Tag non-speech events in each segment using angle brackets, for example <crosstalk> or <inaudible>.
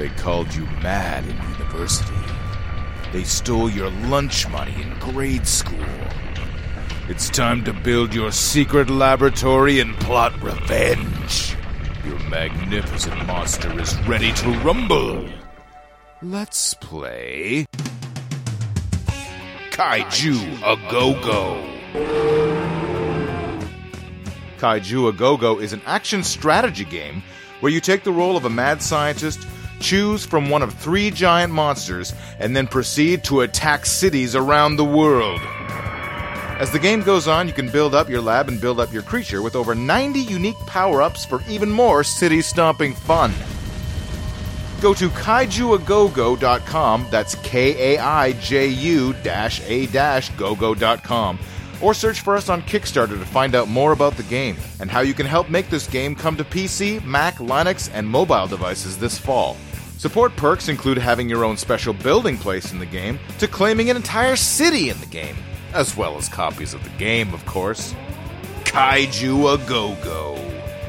They called you mad in university. They stole your lunch money in grade school. It's time to build your secret laboratory and plot revenge. Your magnificent monster is ready to rumble. Let's play. Kaiju A Go Go. Kaiju A Go Go is an action strategy game where you take the role of a mad scientist, choose from one of three giant monsters, and then proceed to attack cities around the world. As the game goes on, you can build up your lab and build up your creature with over 90 unique power ups for even more city stomping fun. Go to kaijuagogo.com, that's K A I J U A gogo.com, or search for us on Kickstarter to find out more about the game and how you can help make this game come to PC, Mac, Linux, and mobile devices this fall. Support perks include having your own special building place in the game to claiming an entire city in the game, as well as copies of the game, of course. Kaiju a go go.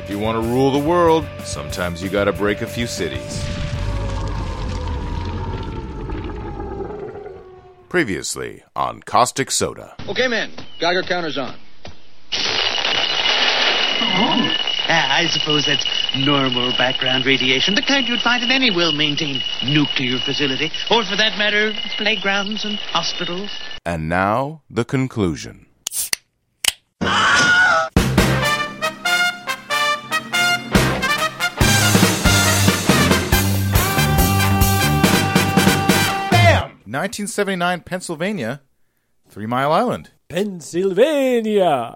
If you want to rule the world, sometimes you gotta break a few cities. Previously on Caustic Soda. Okay, men. Geiger counter's on. Ah, Ah, I suppose that's normal background radiation, the kind you'd find in any well maintained nuclear facility, or for that matter, playgrounds and hospitals. And now, the conclusion. Bam! 1979 Pennsylvania, Three Mile Island. Pennsylvania.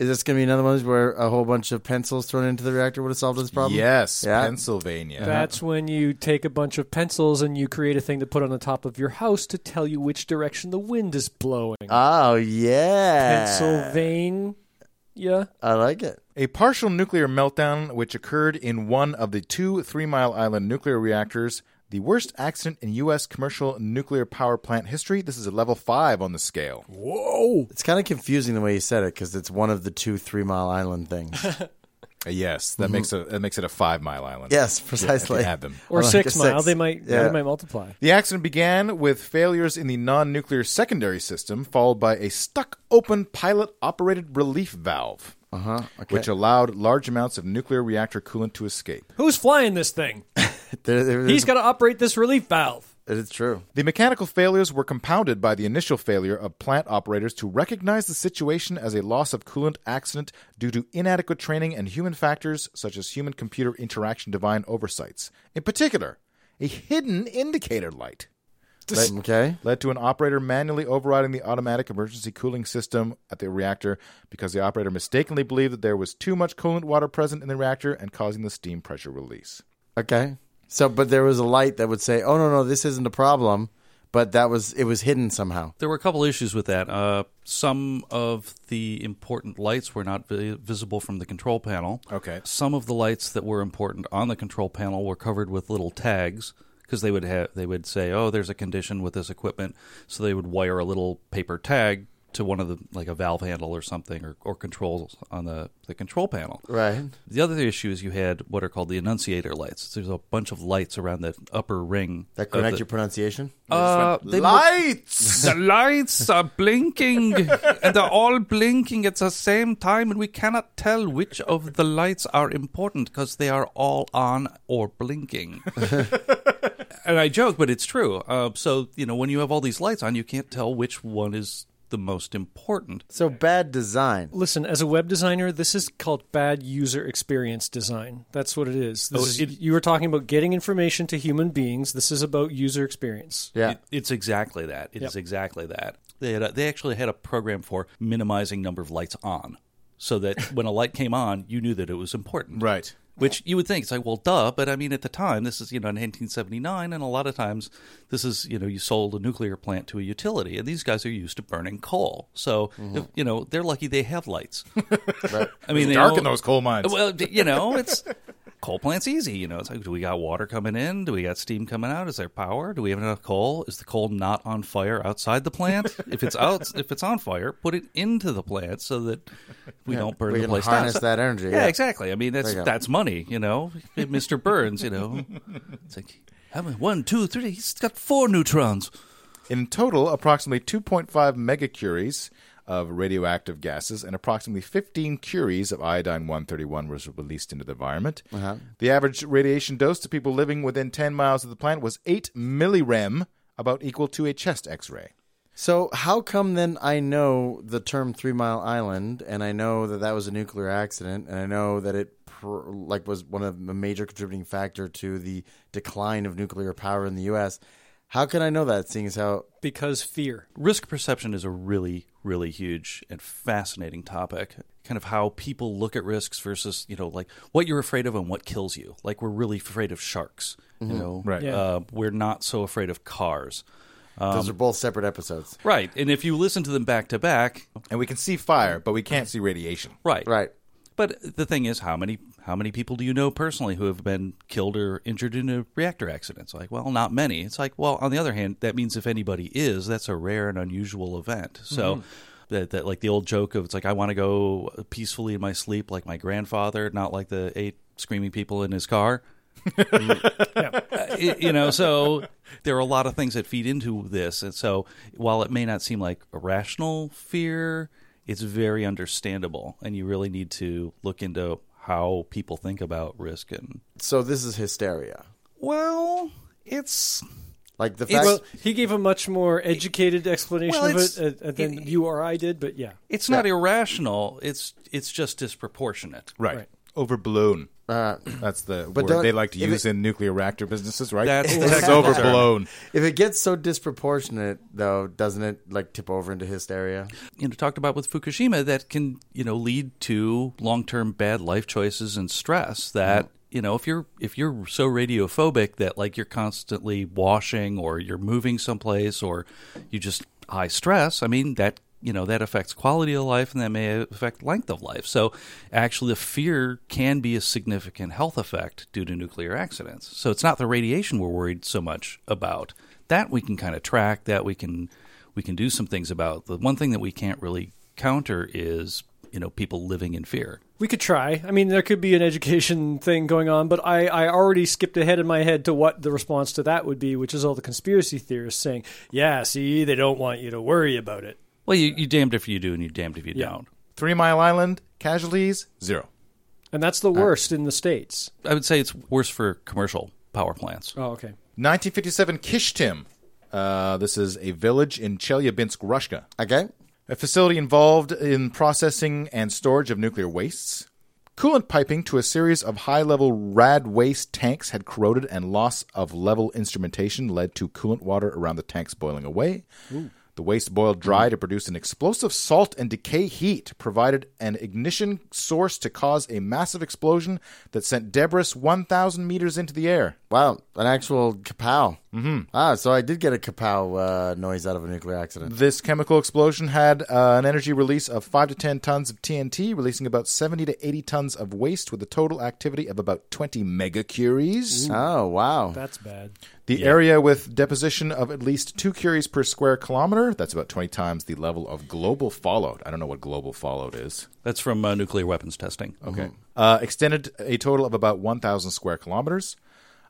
Is this going to be another one where a whole bunch of pencils thrown into the reactor would have solved this problem? Yes, Yeah. Pennsylvania. Uh-huh. That's when you take a bunch of pencils and you create a thing to put on the top of your house to tell you which direction the wind is blowing. Oh, yeah. Pennsylvania. Yeah. I like it. A partial nuclear meltdown which occurred in one of the two Three Mile Island nuclear reactors, the worst accident in U.S. commercial nuclear power plant history. This is a level 5 on the scale. Whoa. It's kind of confusing the way you said it because it's one of the two Three Mile Island things. <laughs> Yes, that makes it that makes it a 5 mile island. yes, precisely. can have them. Or I six a mile. six. They might. Yeah. They might multiply. The accident began with failures in the non nuclear secondary system, followed by a stuck open pilot operated relief valve, Uh huh. Okay. which allowed large amounts of nuclear reactor coolant to escape. Who's flying this thing? <laughs> <laughs> There- there- He's got to operate this relief valve. It's true. The mechanical failures were compounded by the initial failure of plant operators to recognize the situation as a loss of coolant accident due to inadequate training and human factors such as human computer interaction divine oversights. In particular, a hidden indicator light Okay. led to an operator manually overriding the automatic emergency cooling system at the reactor because the operator mistakenly believed that there was too much coolant water present in the reactor and causing the steam pressure release. Okay. So, but there was a light that would say, "Oh no, no, this isn't a problem," but that was it was hidden somehow. There were a couple issues with that. Uh, some of the important lights were not vi- visible from the control panel. Okay. Some of the lights that were important on the control panel were covered with little tags because they would have they would say, "Oh, there's a condition with this equipment," so they would wire a little paper tag to one of the like a valve handle or something or, or controls on the, the control panel. Right. The other issue is you had what are called the annunciator lights. There's a bunch of lights around the upper ring. That correct the- your pronunciation? Uh, they were- Lights! <laughs> the lights are blinking <laughs> and they're all blinking at the same time and we cannot tell which of the lights are important because they are all on or blinking <laughs> and i joke but it's true uh, so you know when you have all these lights on you can't tell which one is the most important So bad design. Listen, as a web designer, this is called bad user experience design. That's what it is. This Oh, is it- you were talking about getting information to human beings. This is about user experience. Yeah. It- it's exactly that. It is Yep. exactly that. They had a, they actually had a program for minimizing number of lights on, so that <laughs> when a light came on, you knew that it was important. Right. Which you would think it's like, well, duh. But I mean, at the time, this is you know 1979, and a lot of times this is you know you sold a nuclear plant to a utility, and these guys are used to burning coal, so mm-hmm. if, you know they're lucky they have lights. <laughs> I mean, they Dark in those coal mines. Well, you know, it's <laughs> coal plant's easy. You know, it's like, do we got water coming in? Do we got steam coming out? Is there power? Do we have enough coal? Is the coal not on fire outside the plant? <laughs> if it's out, if it's on fire, put it into the plant so that we don't burn we the can place harness down. So- that energy, Yeah, yeah. exactly. I mean, that's There you go. that's money. You know, Mr. Burns. You know, <laughs> it's like how many- one, two, three. He's got four neutrons. In total, approximately 2.5 megacuries of radioactive gases and approximately 15 curies of iodine 131 was released into the environment. Uh-huh. The average radiation dose to people living within 10 miles of the plant was 8 millirem, about equal to a chest x-ray. So how come then I know the term Three Mile Island, and I know that that was a nuclear accident, and I know that it like was one of a major contributing factor to the decline of nuclear power in the U.S. How can I know that, seeing as how because fear. risk perception is a really really huge and fascinating topic kind of how people look at risks versus you know like what you're afraid of and what kills you like we're really afraid of sharks you know Right. Yeah. uh, we're not so afraid of cars those are both separate episodes, right and if you listen to them back to back And we can see fire, but we can't see radiation. right right? but the thing is how many how many people do you know personally who have been killed or injured in a reactor accident? It's like well not many. It's like well on the other hand that means if anybody is that's a rare and unusual event. So that, that like the old joke of it's like i want to go peacefully in my sleep like my grandfather not like the eight screaming people in his car. <laughs> Uh, y- you know so there are a lot of things that feed into this. And so while it may not seem like a rational fear it's very understandable. And you really need to look into how people think about risk and So this is hysteria, well it's like the fact. Well, he gave a much more educated explanation Well, of it uh, uh, than it- you or I did, but yeah. it's not irrational it's it's just disproportionate Right. Right. Overblown. Uh, That's the But word they like to use it- in nuclear reactor businesses, right? That's the It's overblown. if it gets so disproportionate, though, doesn't it like tip over into hysteria? you know talked about with Fukushima that can you know lead to long-term bad life choices and stress that you know if you're if you're so radiophobic that like you're constantly washing or you're moving someplace or you just high stress I mean that you know that affects quality of life and that may affect length of life. So actually the fear can be a significant health effect due to nuclear accidents. So it's not the radiation we're worried so much about. That we can kind of track that we can we can do some things about. The one thing that we can't really counter is you know people living in fear. We could try. I mean, there could be an education thing going on, but I, I already skipped ahead in my head to what the response to that would be, which is all the conspiracy theorists saying, yeah, see, they don't want you to worry about it. Well you, you damned if you do and you damned if you Yeah. don't Three Mile Island casualties zero. And that's the worst in the States. i would say it's worse for commercial power plants Oh, okay. 1957 Kyshtym. Uh, this is a village in Chelyabinsk, Russia. Okay, A facility involved in processing and storage of nuclear wastes. Coolant piping to a series of high level rad waste tanks had corroded, and loss of level instrumentation led to coolant water around the tanks boiling away. The waste boiled dry to produce an explosive salt and decay heat, provided an ignition source to cause a massive explosion that sent debris 1,000 meters into the air. wow, an actual kapow. Mm-hmm. Ah, so I did get a kapow uh, noise out of a nuclear accident. This chemical explosion had uh, an energy release of 5 to 10 tons of TNT, releasing about 70 to 80 tons of waste with a total activity of about 20 megacuries. Oh wow, That's bad. The area with deposition of at least 2 curies per square kilometer, that's about 20 times the level of global fallout. I don't know what global fallout is. that's from uh, nuclear weapons testing Okay. Uh, extended a total of about 1,000 square kilometers.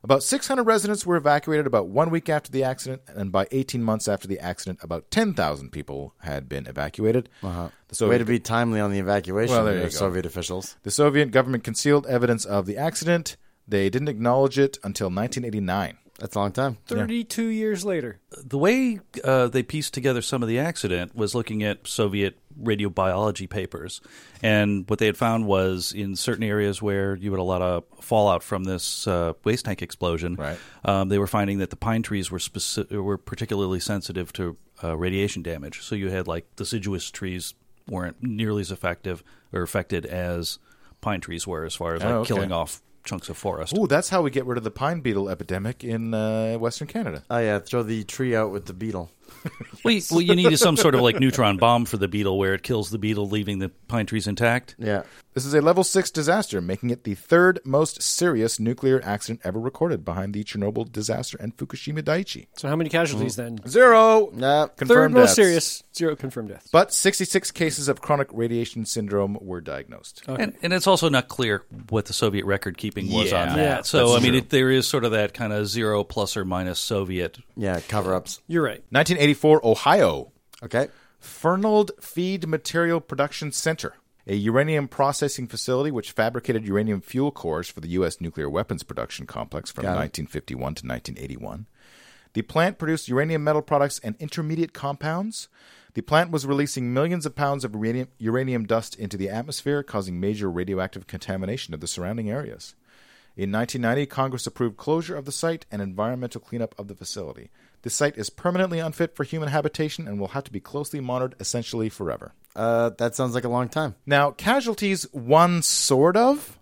About 600 residents were evacuated about one week after the accident, and by 18 months after the accident, about 10,000 people had been evacuated. Uh-huh. The, way to be timely on the evacuation. Well, there you go. Soviet officials. the Soviet government concealed evidence of the accident. They didn't acknowledge it until 1989. That's a long time. 32 years later. the way uh, they pieced together some of the accident was looking at Soviet radiobiology papers, and what they had found was in certain areas where you had a lot of fallout from this uh, waste tank explosion, Right. um, they were finding that the pine trees were speci- were particularly sensitive to uh, radiation damage. So you had like deciduous trees weren't nearly as effective or affected as pine trees were, as far as like Oh, okay. killing off chunks of forest. Ooh, that's how we get rid of the pine beetle epidemic in uh, Western Canada. Oh yeah, throw the tree out with the beetle. <laughs> Well, you, well, you need some sort of like neutron bomb for the beetle, where it kills the beetle, leaving the pine trees intact. Yeah. This is a level 6 disaster, making it the third most serious nuclear accident ever recorded behind the Chernobyl disaster and Fukushima Daiichi. So how many casualties then? Mm-hmm. Zero! Yeah. Third Confirmed most deaths. serious, zero confirmed deaths. But 66 cases of chronic radiation syndrome were diagnosed. And, and it's also not clear what the Soviet record keeping was Yeah. on that. Yeah, so, I mean, it, there is sort of that kind of zero plus or minus Soviet. Yeah. Cover ups. You're right. 1984, Ohio. Okay. Fernald Feed Material Production Center, a uranium processing facility which fabricated uranium fuel cores for the U.S. nuclear weapons production complex from Got it. 1951 to 1981. The plant produced uranium metal products and intermediate compounds. The plant was releasing millions of pounds of uranium, uranium dust into the atmosphere, causing major radioactive contamination of the surrounding areas. In 1990, Congress approved closure of the site and environmental cleanup of the facility. The site is permanently unfit for human habitation and will have to be closely monitored essentially forever. Uh, that sounds like a long time. Now, casualties one sort of?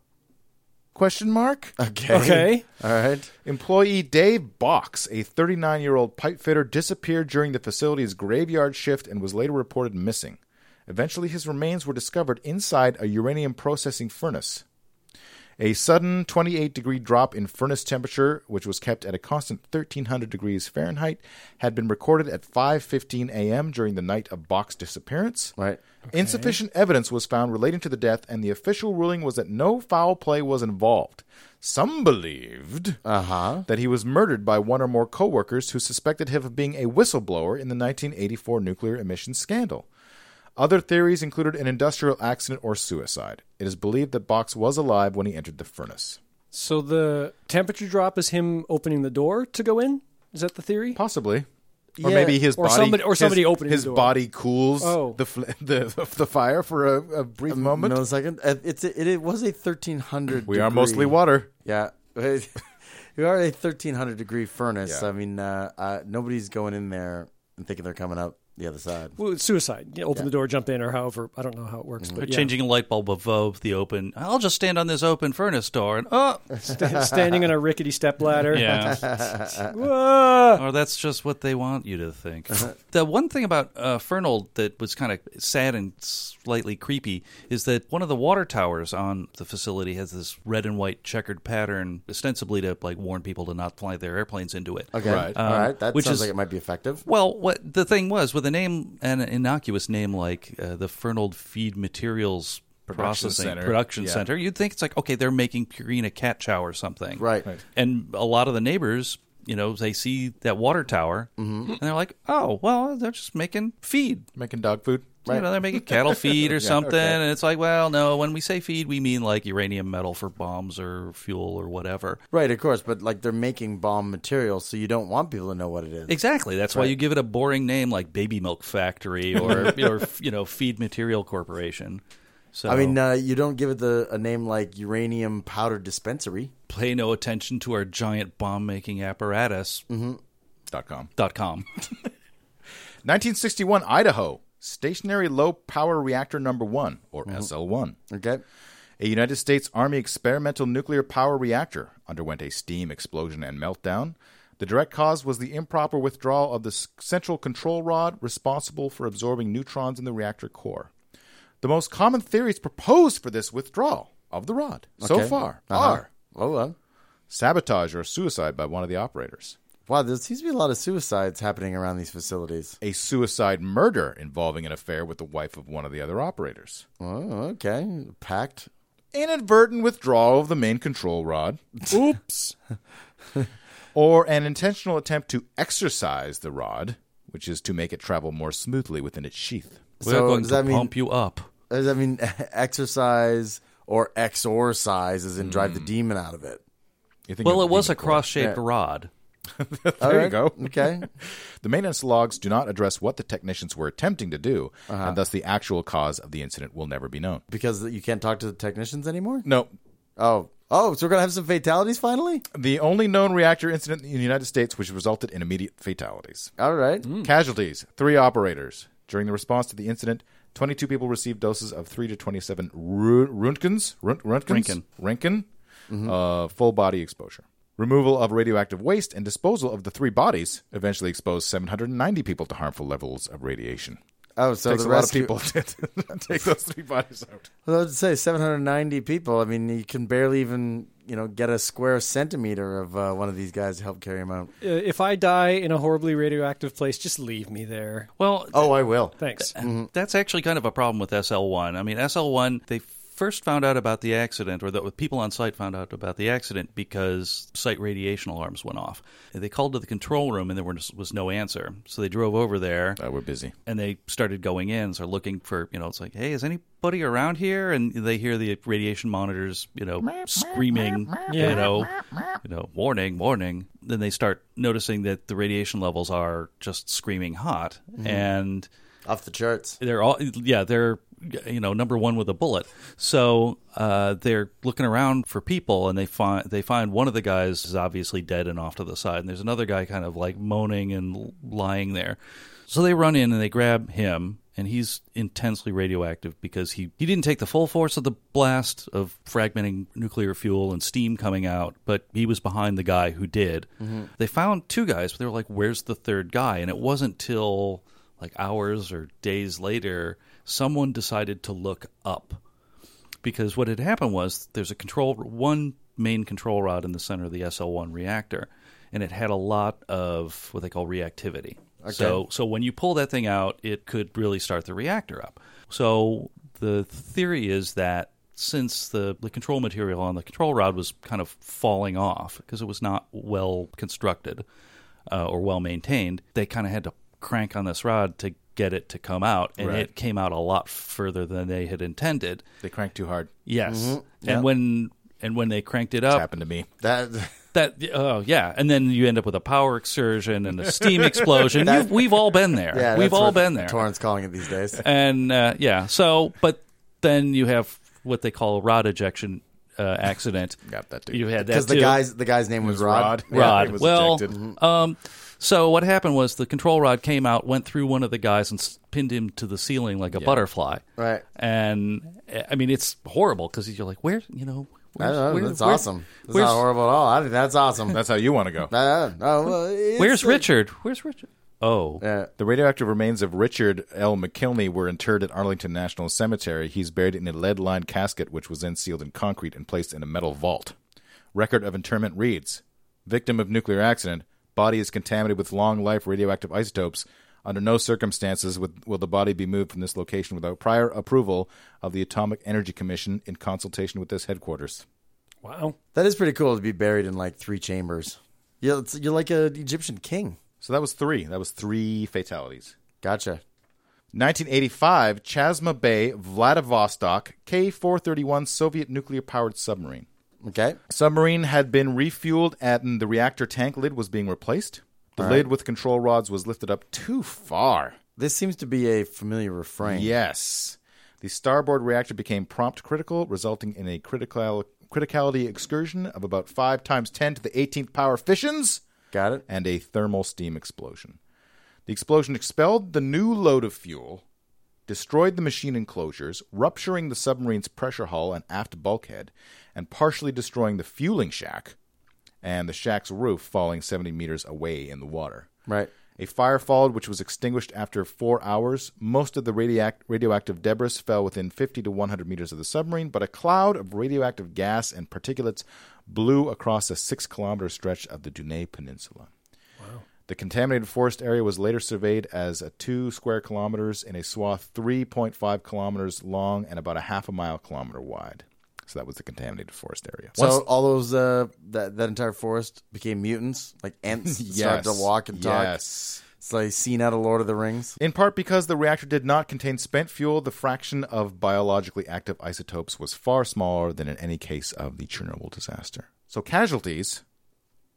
Question mark? Okay. Okay. All right. Employee Dave Box, a 39 year old pipe fitter, disappeared during the facility's graveyard shift and was later reported missing. Eventually, his remains were discovered inside a uranium processing furnace. A sudden 28 degree drop in furnace temperature, which was kept at a constant 1300 degrees Fahrenheit, had been recorded at 5:15 a.m. during the night of Box's disappearance. Right. Insufficient evidence was found relating to the death, and the official ruling was that no foul play was involved. Some believed Uh huh. that he was murdered by one or more coworkers who suspected him of being a whistleblower in the 1984 nuclear emissions scandal. Other theories included an industrial accident or suicide. It is believed that Box was alive when he entered the furnace. So the temperature drop is him opening the door to go in. Is that the theory? Possibly. Or Yeah, maybe his or body, somebody- or somebody his, opening his the door. body cools Oh. the, fl- <laughs> the the fire for a, a brief moment. Millisecond. Uh, It's a, it, it was a thirteen hundred. we are mostly water. Yeah. <laughs> we are a thirteen hundred degree furnace. Yeah. I mean, uh, uh, nobody's going in there and thinking they're coming out the other side. Well, it's suicide. You open the door, jump in, or however. I don't know how it works. Mm-hmm. But yeah. Changing a light bulb above the open. I'll just stand on this open furnace door and oh, <laughs> Sta- standing on a rickety step ladder. yeah. <laughs> <laughs> Whoa. or that's just what they want you to think. Uh-huh. the one thing about uh, Fernald that was kind of sad and slightly creepy is that one of the water towers on the facility has this red and white checkered pattern, ostensibly to like warn people to not fly their airplanes into it. Okay. Right. Um, All right. That which sounds is- like it might be effective. Well, what the thing was with a name, an innocuous name like uh, the Fernald Feed Materials Production Processing Center. Production Yeah. Center, you'd think it's like okay, they're making Purina cat chow or something, Right. And a lot of the neighbors, you know, they see that water tower Mm-hmm. and they're like, oh, well, they're just making feed. Making dog food. You know, they're making <laughs> cattle feed or something, okay. and it's like, well, no. When we say feed, we mean like uranium metal for bombs or fuel or whatever. Right. Of course. But like they're making bomb material, so you don't want people to know what it is. Exactly. That's why you give it a boring name like Baby Milk Factory <laughs> or or you know Feed Material Corporation. So I mean, uh, you don't give it the a name like uranium powder dispensary. pay no attention to our giant bomb making apparatus. Dot com. Dot com. <laughs> 1961, Idaho. Stationary Low Power Reactor Number 1, or SL1. Okay. A United States Army experimental nuclear power reactor underwent a steam explosion and meltdown. The direct cause was the improper withdrawal of the central control rod responsible for absorbing neutrons in the reactor core. The most common theories proposed for this withdrawal of the rod so far Uh-huh. are Oh well. sabotage or suicide by one of the operators, Wow, there seems to be a lot of suicides happening around these facilities. a suicide murder involving an affair with the wife of one of the other operators, Oh, okay. Packed. inadvertent withdrawal of the main control rod, <laughs> Oops. or an intentional attempt to exercise the rod, which is to make it travel more smoothly within its sheath. We're So going does to that mean- pump you up. Does that mean <laughs> exercise or exorcise as in drive the hmm. demon out of it? You think Well, it was a cross-shaped Yeah. rod. <laughs> There you go. Okay. <laughs> The maintenance logs do not address what the technicians were attempting to do, Uh-huh. and thus the actual cause of the incident will never be known. because you can't talk to the technicians anymore? No, Oh. Oh, so we're going to have some fatalities finally? the only known reactor incident in the United States which resulted in immediate fatalities. All right. Casualties: three operators. During the response to the incident, 22 people received doses of 3 to 27 ru- Röntgens, Rönt- Röntgens, Röntgen. Röntgen, uh, full body exposure. Removal of radioactive waste and disposal of the three bodies eventually exposed 790 people to harmful levels of radiation. Oh, so Takes the a lot of rescue- people to <laughs> take those three bodies out. <laughs> Well, I would say 790 people. I mean, you can barely even, you know, get a square centimeter of uh, one of these guys to help carry him out. Uh, if I die in a horribly radioactive place, just leave me there. Well, Oh, I will. Thanks. That's actually kind of a problem with SL1. I mean, SL1, they first found out about the accident, or the people on site found out about the accident because site radiation alarms went off. They called to the control room, and there was, was no answer. So they drove over there. Uh, we're busy. and they started going in, so looking for, you know, it's like, hey, is anybody around here? And they hear the radiation monitors, you know, screaming, you know, you know, warning, warning. Then they start noticing that the radiation levels are just screaming hot, and Off the charts. they're all, yeah, they're, you know, number one with a bullet. So uh, they're looking around for people, and they find they find one of the guys is obviously dead and off to the side, and there's another guy kind of like moaning and lying there. So they run in and they grab him, and he's intensely radioactive because he, he didn't take the full force of the blast of fragmenting nuclear fuel and steam coming out, but he was behind the guy who did. They found two guys, but they were like, "Where's the third guy?" And it wasn't till like hours or days later, someone decided to look up because what had happened was there's a control one main control rod in the center of the SL1 reactor, and it had a lot of what they call reactivity. Okay. So so when you pull that thing out, it could really start the reactor up. So the theory is that since the, the control material on the control rod was kind of falling off because it was not well constructed uh, or well maintained, they kind of had to crank on this rod to get it to come out, and Right. it came out a lot further than they had intended. They cranked too hard. Yes, and when and when they cranked it It's up, happened to me. That <laughs> that oh yeah, and then you end up with a power excursion and a steam <laughs> explosion. You've, we've all been there. <laughs> yeah, we've all been there. Torrance calling it these days. And uh, yeah, so but then you have what they call a rod ejection uh, accident. Got that too. You had that Because the guy's the guy's name was, was Rod. Rod. Yeah. rod. he was well, ejected. um, so what happened was the control rod came out, went through one of the guys, and s- pinned him to the ceiling like a butterfly. Right. And uh, I mean, it's horrible because you're like, where, you know, I where's, don't know. where- that's where- awesome. That's not horrible at all. I think that's awesome. That's how you want to go. <laughs> Uh, well, Where's a- Richard? Where's Richard? Oh, Yeah. The radioactive remains of Richard L. McKinley were interred at Arlington National Cemetery. He's buried in a lead lined casket, which was then sealed in concrete and placed in a metal vault. Record of interment reads Victim of nuclear accident. Body is contaminated with long life radioactive isotopes. Under no circumstances will the body be moved from this location without prior approval of the Atomic Energy Commission in consultation with this headquarters. Wow. That is pretty cool to be buried in like three chambers. Yeah, it's, you're like an Egyptian king. So that was three. That was three fatalities. Gotcha. 1985, Chazhma Bay, Vladivostok, K 431 Soviet nuclear powered submarine. Okay. Submarine had been refueled and the reactor tank lid was being replaced. The lid with control rods was lifted up too far. This seems to be a familiar refrain. Yes. The starboard reactor became prompt critical, resulting in a critical criticality excursion of about 5 times 10 to the 18th power fissions Got it. and a thermal steam explosion. The explosion expelled the new load of fuel, destroyed the machine enclosures, rupturing the submarine's pressure hull and aft bulkhead, and partially destroying the fueling shack, and the shack's roof falling 70 meters away in the water. Right. A fire followed, which was extinguished after four hours. Most of the radioact- radioactive debris fell within 50 to 100 meters of the submarine, but a cloud of radioactive gas and particulates blew across a six kilometer stretch of the Dunay Peninsula. Wow. The contaminated forest area was later surveyed as a two square kilometers in a swath 3.5 kilometers long and about a half a mile kilometer wide. So that was the contaminated forest area. So Once- all those uh, that that entire forest became mutants, like ants <laughs> started to walk and talk. Yes. It's like seen out of Lord of the Rings. In part because the reactor did not contain spent fuel, the fraction of biologically active isotopes was far smaller than in any case of the Chernobyl disaster. So casualties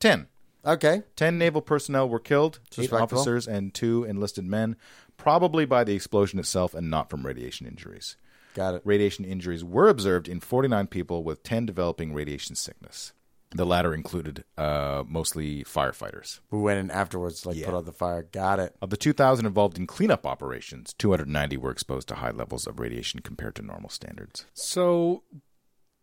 10. Okay. 10 naval personnel were killed, 8 officers and 2 enlisted men, probably by the explosion itself and not from radiation injuries. Got it. Radiation injuries were observed in 49 people, with 10 developing radiation sickness. The latter included uh, mostly firefighters. Who went in afterwards, like Yeah. put out the fire. Got it. Of the 2,000 involved in cleanup operations, 290 were exposed to high levels of radiation compared to normal standards. So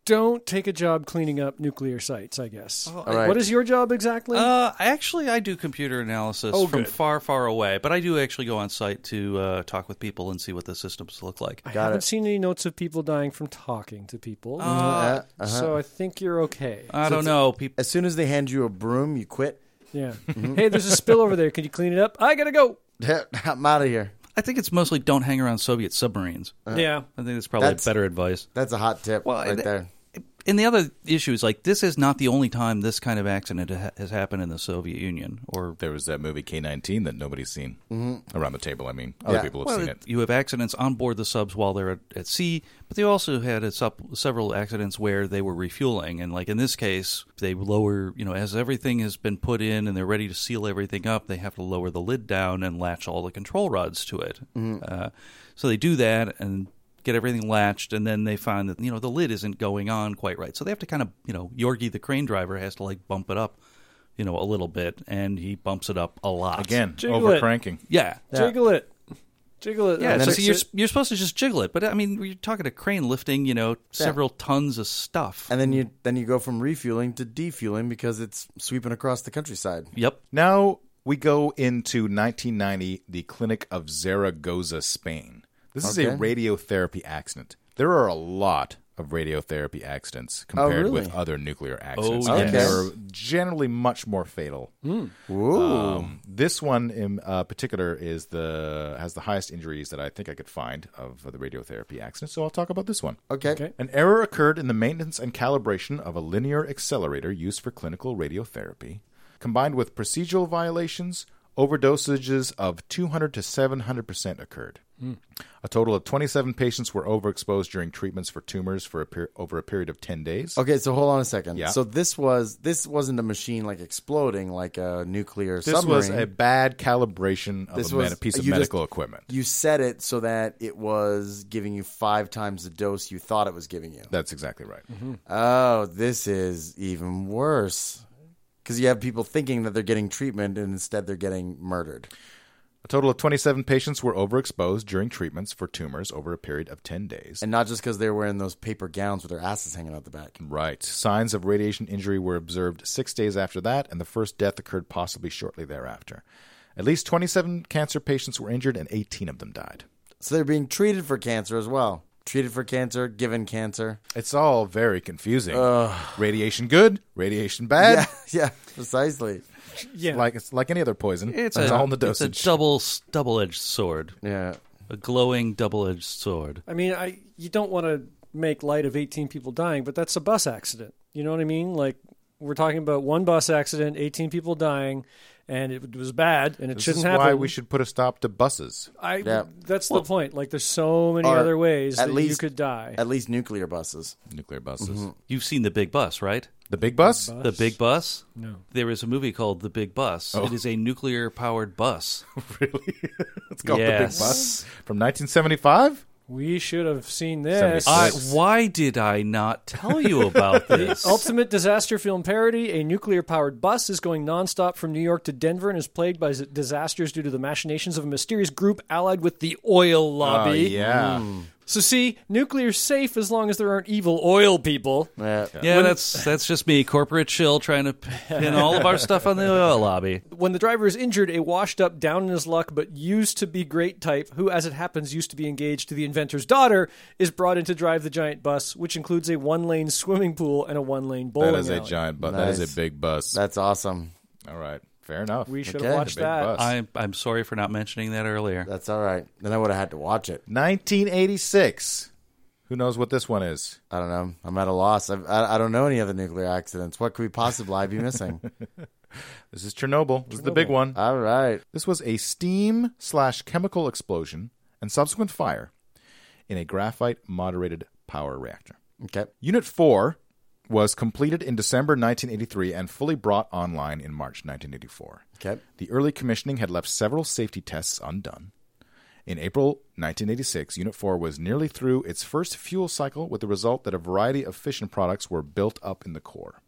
don't take a job cleaning up nuclear sites. I guess. All right. What is your job exactly? Uh, actually, I do computer analysis Oh, from good. far, far away, but I do actually go on site to uh, talk with people and see what the systems look like. I got haven't it. seen any notes of people dying from talking to people, Uh, Uh, uh-huh. so I think you're okay. I don't know. People, as soon as they hand you a broom, you quit. Yeah. Mm-hmm. <laughs> hey, there's a spill over there. Can you clean it up? I gotta go. <laughs> I'm out of here. I think it's mostly don't hang around Soviet submarines. yeah. I think that's probably That's- better advice. That's a hot tip Well, right and- there. And the other issue is like this is not the only time this kind of accident ha- has happened in the Soviet Union. Or There was that movie K nineteen that nobody's seen around the table. I mean, other Yeah. people have well, seen it- it. you have accidents on board the subs while they're at, at sea, but they also had a sup- several accidents where they were refueling. And like in this case, they lower, you know, as everything has been put in and they're ready to seal everything up, they have to lower the lid down and latch all the control rods to it. Uh, so they do that and get everything latched, and then they find that you know the lid isn't going on quite right. So they have to kind of, you know, Yorgi the crane driver has to like bump it up. You know, a little bit, and he bumps it up a lot. Again, Jiggle over it. cranking. yeah, Jiggle it. Jiggle it. yeah, so it. you're you're supposed to just jiggle it, but I mean, you're talking a crane lifting, you know, several tons of stuff. And then you then you go from refueling to defueling because it's sweeping across the countryside. Yep. Now we go into 1990, the Clinic of Zaragoza, Spain. This is a radiotherapy accident. There are a lot of radiotherapy accidents compared really? with other nuclear accidents, Oh, and yes. they're generally much more fatal. Ooh. Um, this one in uh, particular is the has the highest injuries that I think I could find of the radiotherapy accident. So I'll talk about this one. okay. Okay. An error occurred in the maintenance and calibration of a linear accelerator used for clinical radiotherapy, combined with procedural violations. Overdosages of 200 to 700 percent occurred. Hmm. A total of 27 patients were overexposed during treatments for tumors for a per- over a period of 10 days. Okay, so hold on a second. Yeah. So this was this wasn't a machine like exploding like a nuclear This submarine. was a bad calibration of This a, was- med- piece of you just- medical equipment. you set it so that it was giving you five times the dose you thought it was giving you. That's exactly right. Mm-hmm. Oh, this is even worse. Because you have people thinking that they're getting treatment and instead they're getting murdered. A total of 27 patients were overexposed during treatments for tumors over a period of 10 days. And not just because they're wearing those paper gowns with their asses hanging out the back. Right. Signs of radiation injury were observed six days after that, and the first death occurred possibly shortly thereafter. At least 27 cancer patients were injured, and 18 of them died. So they're being treated for cancer as well. Treated for cancer, given cancer. It's all very confusing. Radiation good, radiation bad. Yeah, <laughs> yeah, precisely. Yeah. Like it's like any other poison. It's It's a, all in the dosage. it's a double double edged sword, Yeah. a glowing double edged sword. I mean, I you don't want to make light of 18 people dying, but that's a bus accident. You know what I mean? Like we're talking about one bus accident, 18 people dying, and it was bad, and it this shouldn't is happen. why we should put a stop to buses. I. Yeah. That's the point. Like there's so many Or other ways at that you least- could die. At least nuclear buses. Nuclear buses. Mm-hmm. You've seen the big bus, right? The big bus? The big bus. No. There is a movie called The Big Bus. It is a nuclear powered bus. <laughs> really? <laughs> it's called the big Yes. bus from 1975. We should have seen this. I, why did I not tell you about this? Ultimate disaster film parody. A nuclear powered bus is going nonstop from New York to Denver and is plagued by disasters due to the machinations of a mysterious group allied with the oil lobby. Oh, yeah. Hmm. So, see, nuclear's safe as long as there aren't evil oil people. Yeah. yeah, that's that's just me, corporate chill, trying to pin all of our <laughs> stuff on the oil lobby. When the driver is injured, a washed up, down in his luck, but used to be great type, who, as it happens, used to be engaged to the inventor's daughter, is brought in to drive the giant bus, which includes a one lane swimming pool and a one lane bowling That is a alley. giant bus. That is a big bus. That's awesome. All right. Fair enough. We should Okay. have watched Big that. bus. I, I'm sorry for not mentioning that earlier. That's all right. Then I would have had to watch it. 1986. Who knows what this one is? I don't know. I'm at a loss. I've, I I don't know any other nuclear accidents. What could we possibly be missing? <laughs> This is Chernobyl. This is the big one. all right. This was a steam slash chemical explosion and subsequent fire in a graphite moderated power reactor. Okay. Unit 4 was completed in December 1983 and fully brought online in March 1984. Okay. The early commissioning had left several safety tests undone. In April 1986, Unit 4 was nearly through its first fuel cycle with the result that a variety of fission products were built up in the core.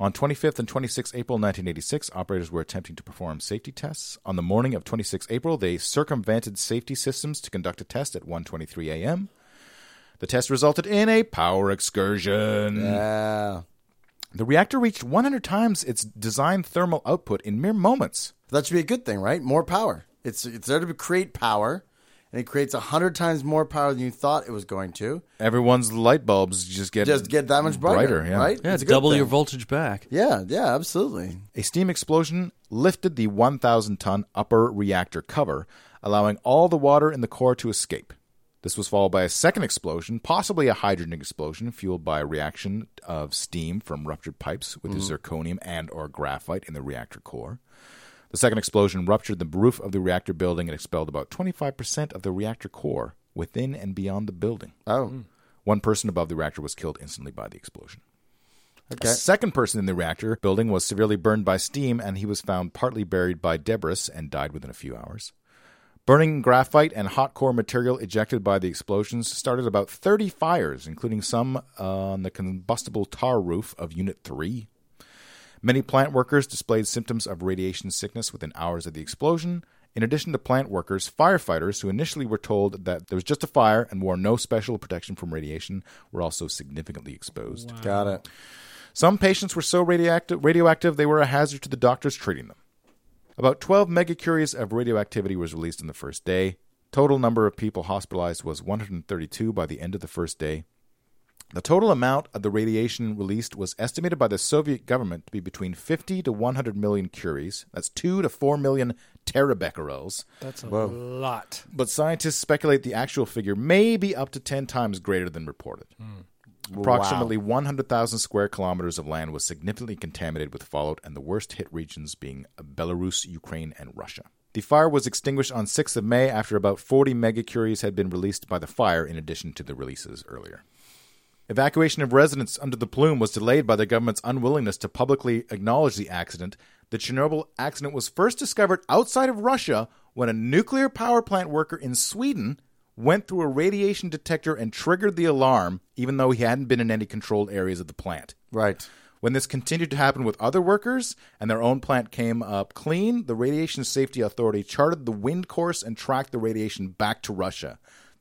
On 25th and 26th April 1986, operators were attempting to perform safety tests. On the morning of 26 April, they circumvented safety systems to conduct a test at 1:23 a.m. The test resulted in a power excursion. Yeah. The reactor reached 100 times its design thermal output in mere moments. That should be a good thing, right? More power. It's it's there to create power, and it creates hundred times more power than you thought it was going to. Everyone's light bulbs just get Just get that much brighter, yeah. right? Yeah, It's a good double your thing. voltage back. Yeah, yeah, absolutely. A steam explosion lifted the 1,000 ton upper reactor cover, allowing all the water in the core to escape. This was followed by a second explosion, possibly a hydrogen explosion, fueled by a reaction of steam from ruptured pipes with the mm-hmm. zirconium and or graphite in the reactor core. The second explosion ruptured the roof of the reactor building and expelled about 25% of the reactor core within and beyond the building. Oh, hmm. One person above the reactor was killed instantly by the explosion. okay. A second person in the reactor building was severely burned by steam, and he was found partly buried by debris and died within a few hours. Burning graphite and hot core material ejected by the explosions started about 30 fires, including some on the combustible tar roof of Unit 3. Many plant workers displayed symptoms of radiation sickness within hours of the explosion. In addition to plant workers, firefighters who initially were told that there was just a fire and wore no special protection from radiation were also significantly exposed. Got it. Some patients were so radioactive, radioactive they were a hazard to the doctors treating them. About 12 megacuries of radioactivity was released in the first day. Total number of people hospitalized was 132 by the end of the first day. The total amount of the radiation released was estimated by the Soviet government to be between 50 to 100 million curies. That's 2 to 4 million terabecquerels. That's a Whoa. lot. But scientists speculate the actual figure may be up to 10 times greater than reported. Hmm. Approximately 100,000 square kilometers of land was significantly contaminated with fallout, and the worst hit regions being Belarus, Ukraine, and Russia. The fire was extinguished on 6th of May after about 40 megacuries had been released by the fire, in addition to the releases earlier. Evacuation of residents under the plume was delayed by the government's unwillingness to publicly acknowledge the accident. The Chernobyl accident was first discovered outside of Russia when a nuclear power plant worker in Sweden went through a radiation detector and triggered the alarm, even though he hadn't been in any controlled areas of the plant. Right. When this continued to happen with other workers and their own plant came up clean, the Radiation Safety Authority charted the wind course and tracked the radiation back to Russia.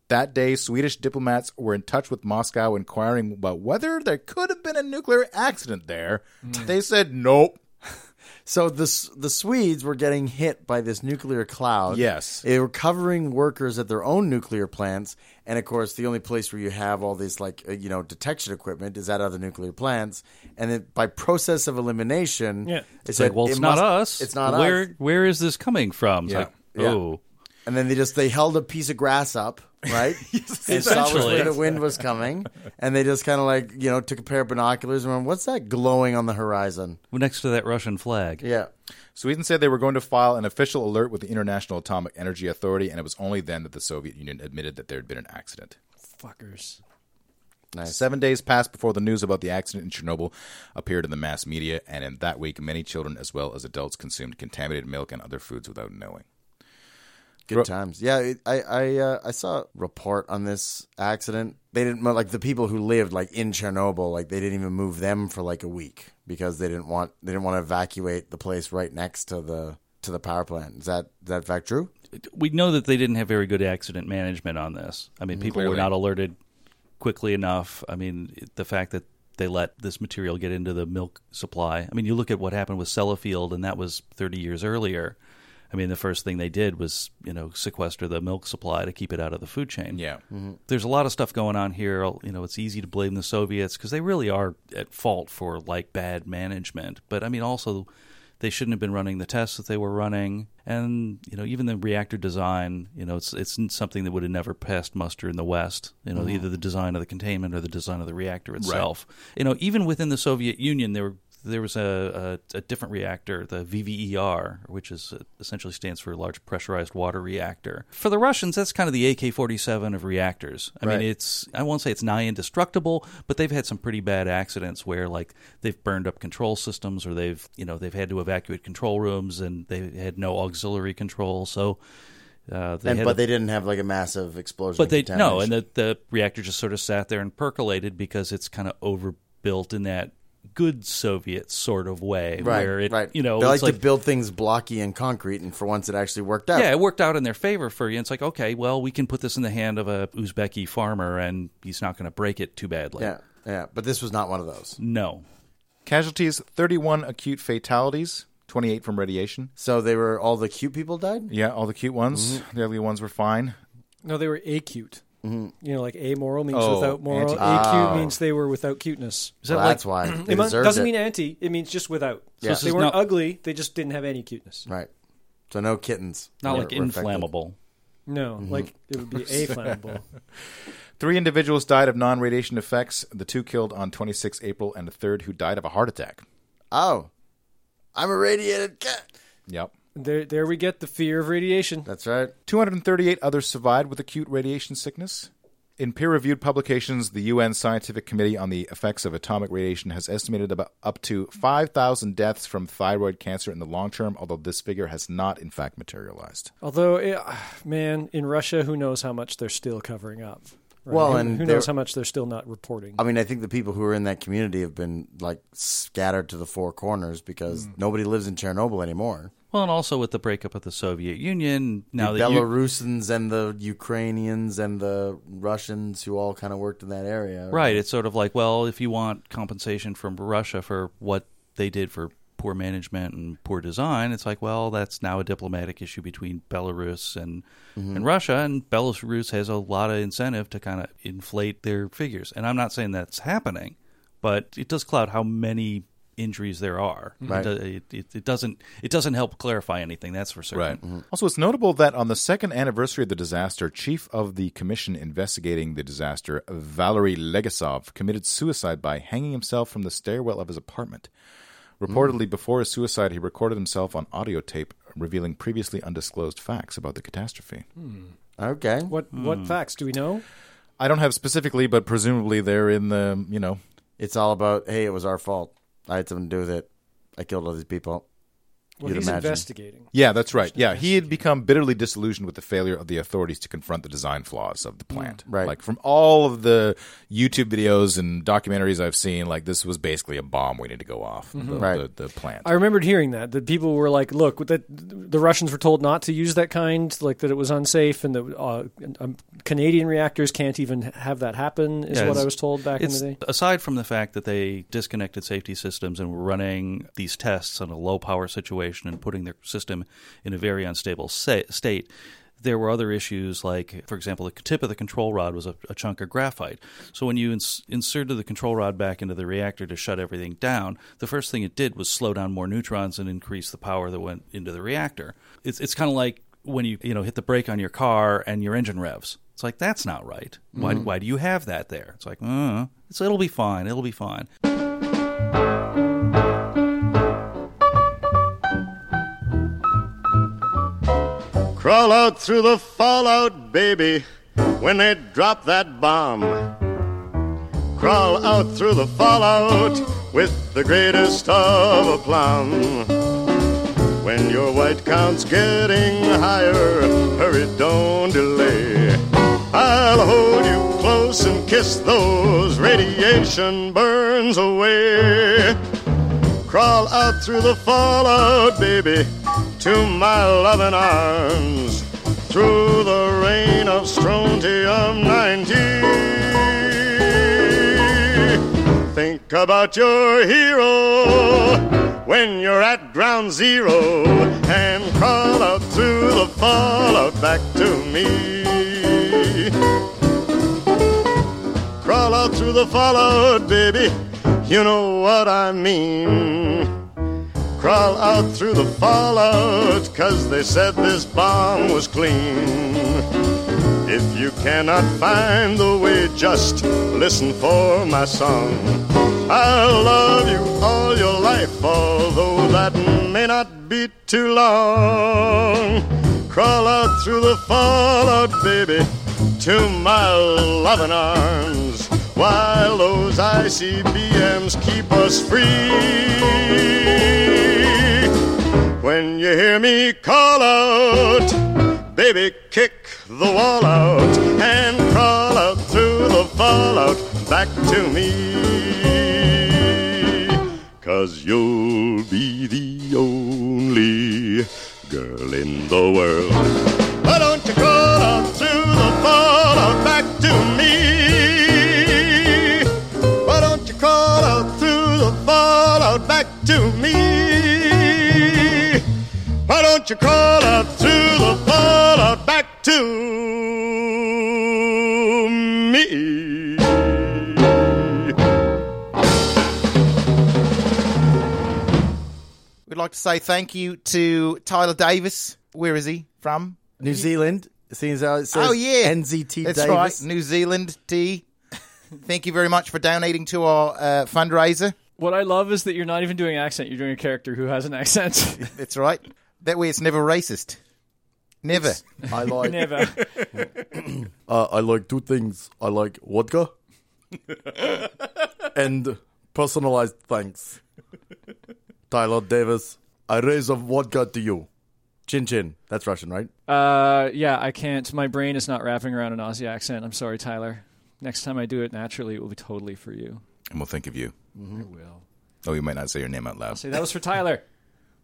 That day, Swedish diplomats were in touch with Moscow inquiring about whether there could have been a nuclear accident there. Hmm. They said nope. So the the Swedes were getting hit by this nuclear cloud. Yes. they were covering workers at their own nuclear plants, and of course, the only place where you have all these like uh, you know detection equipment is at other nuclear plants. And then by process of elimination, Yeah. It's said like, well, it it's not must- us. It's not where, us. Where is this coming from? It's Yeah. like, Yeah. And then they just they held a piece of grass up, right? <laughs> and saw which Essentially. way the wind was coming, and they just kind of like you know took a pair of binoculars and went, "What's that glowing on the horizon?" Next to that Russian flag. Yeah. Sweden said they were going to file an official alert with the International Atomic Energy Authority, and it was only then that the Soviet Union admitted that there had been an accident. Fuckers. Nice. Seven days passed before the news about the accident in Chernobyl appeared in the mass media, and in that week, many children as well as adults consumed contaminated milk and other foods without knowing. Good times. Yeah, it- I I uh, I saw a report on this accident. They didn't like the people who lived like in Chernobyl. Like they didn't even move them for like a week because they didn't want they didn't want to evacuate the place right next to the to the power plant. Is that is that fact true? we know that they didn't have very good accident management on this. I mean, people were not alerted quickly enough. I mean, the fact that they let this material get into the milk supply. I mean, you look at what happened with Sellafield, and that was 30 years earlier. I mean, the first thing they did was, you know, sequester the milk supply to keep it out of the food chain. Yeah. Mm-hmm. There's a lot of stuff going on here. You know, it's easy to blame the Soviets because they really are at fault for like bad management. But I mean, also they shouldn't have been running the tests that they were running, and you know, even the reactor design. You know, it's it's something that would have never passed muster in the West. You know, mm-hmm. either the design of the containment or the design of the reactor itself. You know, even within the Soviet Union, there were there was a, a, a different reactor, the VVER, which is uh, essentially stands for Large Pressurized Water Reactor. For the Russians, that's kind of the AK-47 of reactors. I Right. mean, it's I won't say it's nigh indestructible, but they've had some pretty bad accidents where like they've burned up control systems, or they've you know they've had to evacuate control rooms and they had no auxiliary control, so. Uh, they And but a- they didn't have like a massive explosion. but they no, and the, the reactor just sort of sat there and percolated because it's kind of overbuilt in that good Soviet sort of way, Right, where it, right. you know, they like, it's like to build things blocky and concrete, and for once, it actually worked out. yeah, it worked out in their favor for you. It's like, okay, well, we can put this in the hand of a Uzbeki farmer, and he's not going to break it too badly. yeah, yeah. But this was not one of those. No. Casualties 31 acute fatalities, 28 from radiation. So they were all the cute people died. Yeah, all the cute ones. Mm-hmm. The ugly ones were fine. No, they were acute. You know, like amoral means Oh, without moral. anti- Acute Oh. means they were without cuteness. Is that Well, like that's why <clears throat> It mu- doesn't it. mean anti. It means just without. Yeah. So So they weren't not- ugly. They just didn't have any cuteness. right? So no kittens. not were- like inflammable? No, Mm-hmm. like it would be <laughs> aflammable. Three individuals died of non radiation effects. The two killed on 26 April, and a third who died of a heart attack. Oh, I'm a radiated cat. Yep. There, there we get the fear of radiation. That's right. 238 others survived with acute radiation sickness. In peer reviewed publications, the UN Scientific Committee on the Effects of Atomic Radiation has estimated about up to 5,000 deaths from thyroid cancer in the long term, although this figure has not, in fact, materialized. Although, eh, man, in Russia, who knows how much they're still covering up? right? Well, Who- and who knows how much they're still not reporting? I mean, I think the people who are in that community have been like scattered to the four corners because Mm. nobody lives in Chernobyl anymore. Well, and also with the breakup of the Soviet Union, now the that you, Belarusians and the Ukrainians and the Russians who all kind of worked in that area. right, it's sort of like, well, if you want compensation from Russia for what they did for poor management and poor design, it's like, well, that's now a diplomatic issue between Belarus and mm-hmm. and Russia, and Belarus has a lot of incentive to kind of inflate their figures. And I'm not saying that's happening, but it does cloud how many injuries there are. Right. It, it, it, it doesn't it doesn't help clarify anything. That's for certain. Right. Mm-hmm. Also, it's notable that on the second anniversary of the disaster, chief of the commission investigating the disaster, Valery Legasov, committed suicide by hanging himself from the stairwell of his apartment. Reportedly, mm. before his suicide, he recorded himself on audio tape, revealing previously undisclosed facts about the catastrophe. Hmm. Okay. what Hmm. what facts do we know? I don't have specifically, but presumably they're in the, you know, It's all about, hey, it was our fault. I had something to do with it. I killed all these people. Well, You'd he's imagine. investigating. Yeah, that's right. Yeah, he had become bitterly disillusioned with the failure of the authorities to confront the design flaws of the plant. Right. Like from all of the YouTube videos and documentaries I've seen, like this was basically a bomb waiting to go off. The, Right. The, the plant. I remembered hearing that that people were like, "Look, that the Russians were told not to use that kind, like that it was unsafe, and that uh, um, Canadian reactors can't even have that happen." Is Yeah, what it's- I was told back in It's the day. aside from the fact that they disconnected safety systems and were running these tests in a low power and putting their system in a very unstable sa- state. There were other issues, like, for example, the tip of the control rod was a, a chunk of graphite. So when you ins- inserted the control rod back into the reactor to shut everything down, the first thing it did was slow down more neutrons and increase the power that went into the reactor. It's it's kind of like when you you know hit the brake on your car and your engine revs. It's like that's not right. Why why do you have that there? It's like, uh, it's, it'll be fine. It'll be fine. Crawl out through the fallout, baby, when they drop that bomb. Crawl out through the fallout with the greatest of aplomb. When your white count's getting higher, hurry, don't delay. I'll hold you close and kiss those radiation burns away. Crawl out through the fallout, baby, to my loving arms. Through the rain of strontium 90. Think about your hero when you're at ground zero and crawl out through the fallout back to me. Crawl out through the fallout, baby. You know what I mean. Crawl out through the fallout, cause they said this bomb was clean. If you cannot find the way, just listen for my song. I'll love you all your life, although that may not be too long. Crawl out through the fallout, baby, to my loving arms, while those ICBMs keep us free. When you hear me call out, baby, kick the wall out and crawl out through the fallout back to me. Cause you'll be the only girl in the world. Why don't you crawl out through the fallout back to me? Why don't you crawl out through the fallout back to me? Why don't out through the fallout back to me? We'd like to say thank you to Tyler Davis. Where is he from? New Zealand. Seeing as it says Oh, yeah. NZT That's Davis. right, New Zealand T. Thank you very much for donating to our uh, fundraiser. What I love is that you're not even doing accent. You're doing a character who has an accent. That's right. That way, it's never racist. Never. I like Never. <clears throat> uh, I like two things. I like vodka <laughs> and personalized thanks. Tyler Davis, I raise a vodka to you. Chin chin. That's Russian, right? Uh, yeah, I can't. My brain is not wrapping around an Aussie accent. I'm sorry, Tyler. Next time I do it naturally, it will be totally for you. And we'll think of you. I will. Oh, you might not say your name out loud. Say that was for Tyler.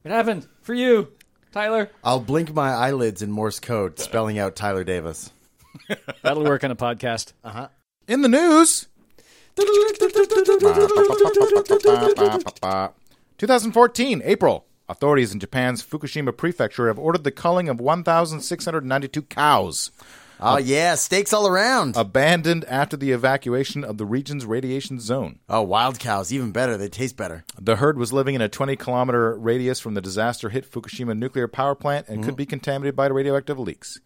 It happened for you, Tyler. I'll blink my eyelids in Morse code, spelling out Tyler Davis. That'll work on a podcast. Uh huh. In the news. 2014, April. Authorities in Japan's Fukushima prefecture have ordered the culling of 1,692 cows Oh, yeah. Steaks all around. abandoned after the evacuation of the region's radiation zone. oh, wild cows. Even better. They taste better. The herd was living in a 20 kilometer radius from the disaster hit Fukushima nuclear power plant and mm-hmm. could be contaminated by radioactive leaks.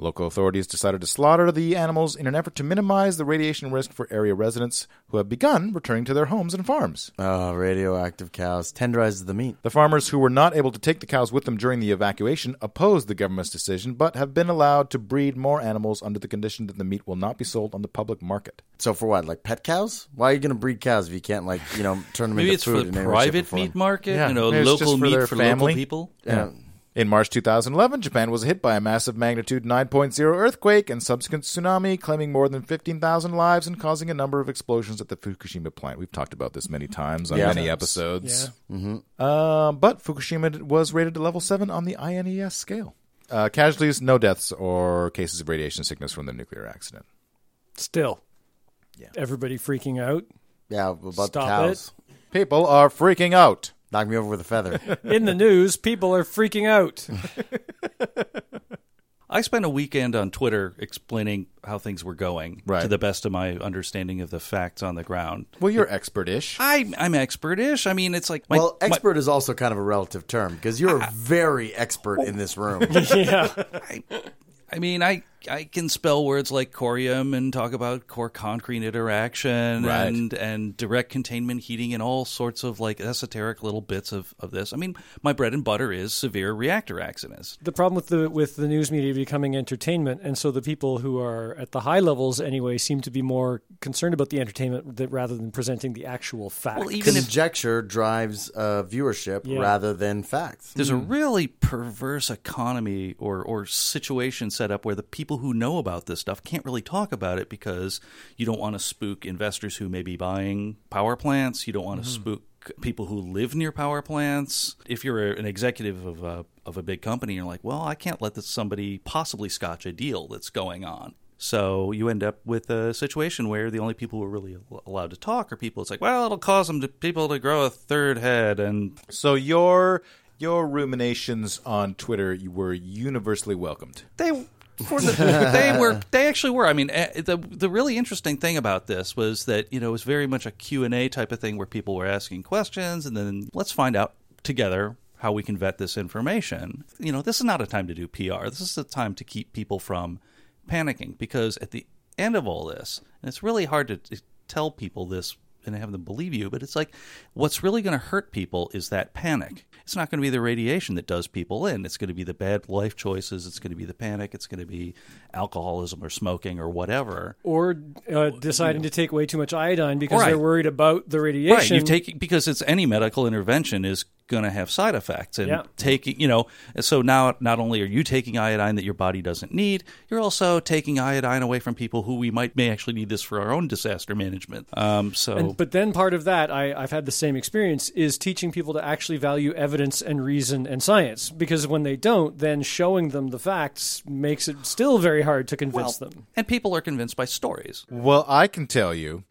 Local authorities decided to slaughter the animals in an effort to minimize the radiation risk for area residents who have begun returning to their homes and farms. Oh, radioactive cows. Tenderizes the meat. The farmers who were not able to take the cows with them during the evacuation opposed the government's decision but have been allowed to breed more animals under the condition that the meat will not be sold on the public market. So for what? Like pet cows? Why are you going to breed cows if you can't, like, you know, turn them Maybe into it's food for in the any way, shape, or private meat market. Yeah, you know, maybe it's just local for meat their for family. local people. Yeah. In March 2011, Japan was hit by a massive magnitude 9.0 earthquake and subsequent tsunami, claiming more than 15,000 lives and causing a number of explosions at the Fukushima plant. We've talked about this many times on Yeah. many Yeah. episodes. Uh, but Fukushima was rated a level 7 on the INES scale. Uh, casualties, no deaths or cases of radiation sickness from the nuclear accident. Still. Yeah. Everybody freaking out. Yeah, about the Stop cows. People are freaking out. Knock me over with a feather. <laughs> In the news, people are freaking out. <laughs> I spent a weekend on Twitter explaining how things were going Right. to the best of my understanding of the facts on the ground. Well, you're expert-ish. I, I'm expert-ish. I mean, it's like my, well, my- expert is also kind of a relative term because you're very expert in this room. <laughs> yeah. I mean, I I can spell words like corium and talk about core concrete interaction Right. and and direct containment heating and all sorts of like esoteric little bits of, of this. I mean, my bread and butter is severe reactor accidents. The problem with the with the news media becoming entertainment, and so the people who are at the high levels anyway seem to be more concerned about the entertainment that, rather than presenting the actual facts. Well, even if Conjecture drives uh, viewership Yeah. rather than facts. there's a really perverse economy or, or situation set up where the people who know about this stuff can't really talk about it because you don't want to spook investors who may be buying power plants. You don't want to mm-hmm. spook people who live near power plants. If you're an executive of a, of a big company, you're like, well, I can't let this somebody possibly scotch a deal that's going on. So you end up with a situation where the only people who are really allowed to talk are people. It's like, well, it'll cause them to people to grow a third head, and So your your ruminations on Twitter you were universally welcomed. they for the, <laughs> they were they actually were. I mean, eh, the the really interesting thing about this was that you know it was very much a Q and A type of thing where people were asking questions, and then let's find out together how we can vet this information. You know, this is not a time to do PR. This is a time to keep people from panicking because at the end of all this, and it's really hard to, to tell people this and have them believe you, but it's like what's really going to hurt people is that panic. It's not going to be the radiation that does people in. It's going to be the bad life choices. It's going to be the panic. It's going to be alcoholism or smoking or whatever. or uh, deciding to take way too much iodine because Right. they're worried about the radiation. Right. You take because it's any medical intervention is going to have side effects and Yeah. taking you know so now not only are you taking iodine that your body doesn't need you're also taking iodine away from people who we might may actually need this for our own disaster management um, so And, but then part of that, I, I've had the same experience, is teaching people to actually value evidence and reason and science. Because when they don't, then showing them the facts makes it still very hard to convince them. and people are convinced by stories Well, I can tell you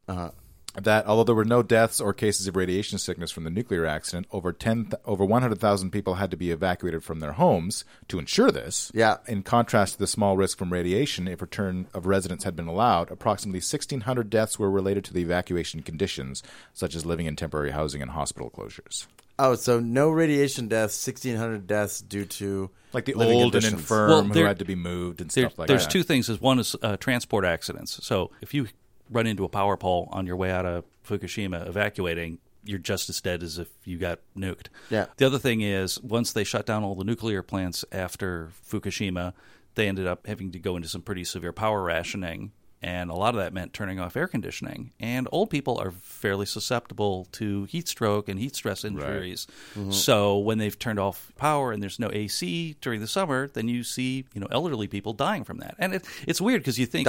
that although there were no deaths or cases of radiation sickness from the nuclear accident, over ten, th- over one hundred thousand people had to be evacuated from their homes to ensure this. Yeah. In contrast to the small risk from radiation, if return of residents had been allowed, approximately sixteen hundred deaths were related to the evacuation conditions, such as living in temporary housing and hospital closures. Oh, so no radiation deaths, 1,600 deaths due to Like the living old and infirm Well, who there- had to be moved and stuff like there's that. two things. Is one is uh, transport accidents. So if you run into a power pole on your way out of Fukushima evacuating, you're just as dead as if you got nuked. Yeah. The other thing is once they shut down all the nuclear plants after Fukushima, they ended up having to go into some pretty severe power rationing. And a lot of that meant turning off air conditioning. And old people are fairly susceptible to heat stroke and heat stress injuries. Mm-hmm. So when they've turned off power and there's no AC during the summer, then you see you know elderly people dying from that. And it, it's weird because you think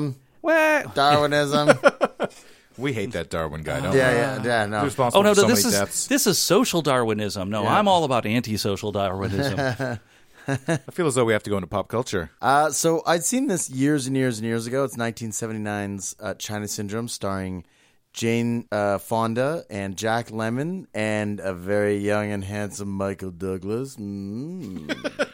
like, Darwinism. well, <laughs> Darwinism. we hate that Darwin guy, don't yeah, we? yeah, yeah. No. He's responsible Oh no, for no so this many is deaths. this is social Darwinism. No, I'm all about anti-social Darwinism. <laughs> I feel as though we have to go into pop culture. Uh, so I'd seen this years and years and years ago. It's 1979's uh, China Syndrome, starring Jane uh, Fonda and Jack Lemmon and a very young and handsome Michael Douglas. Mm. <laughs>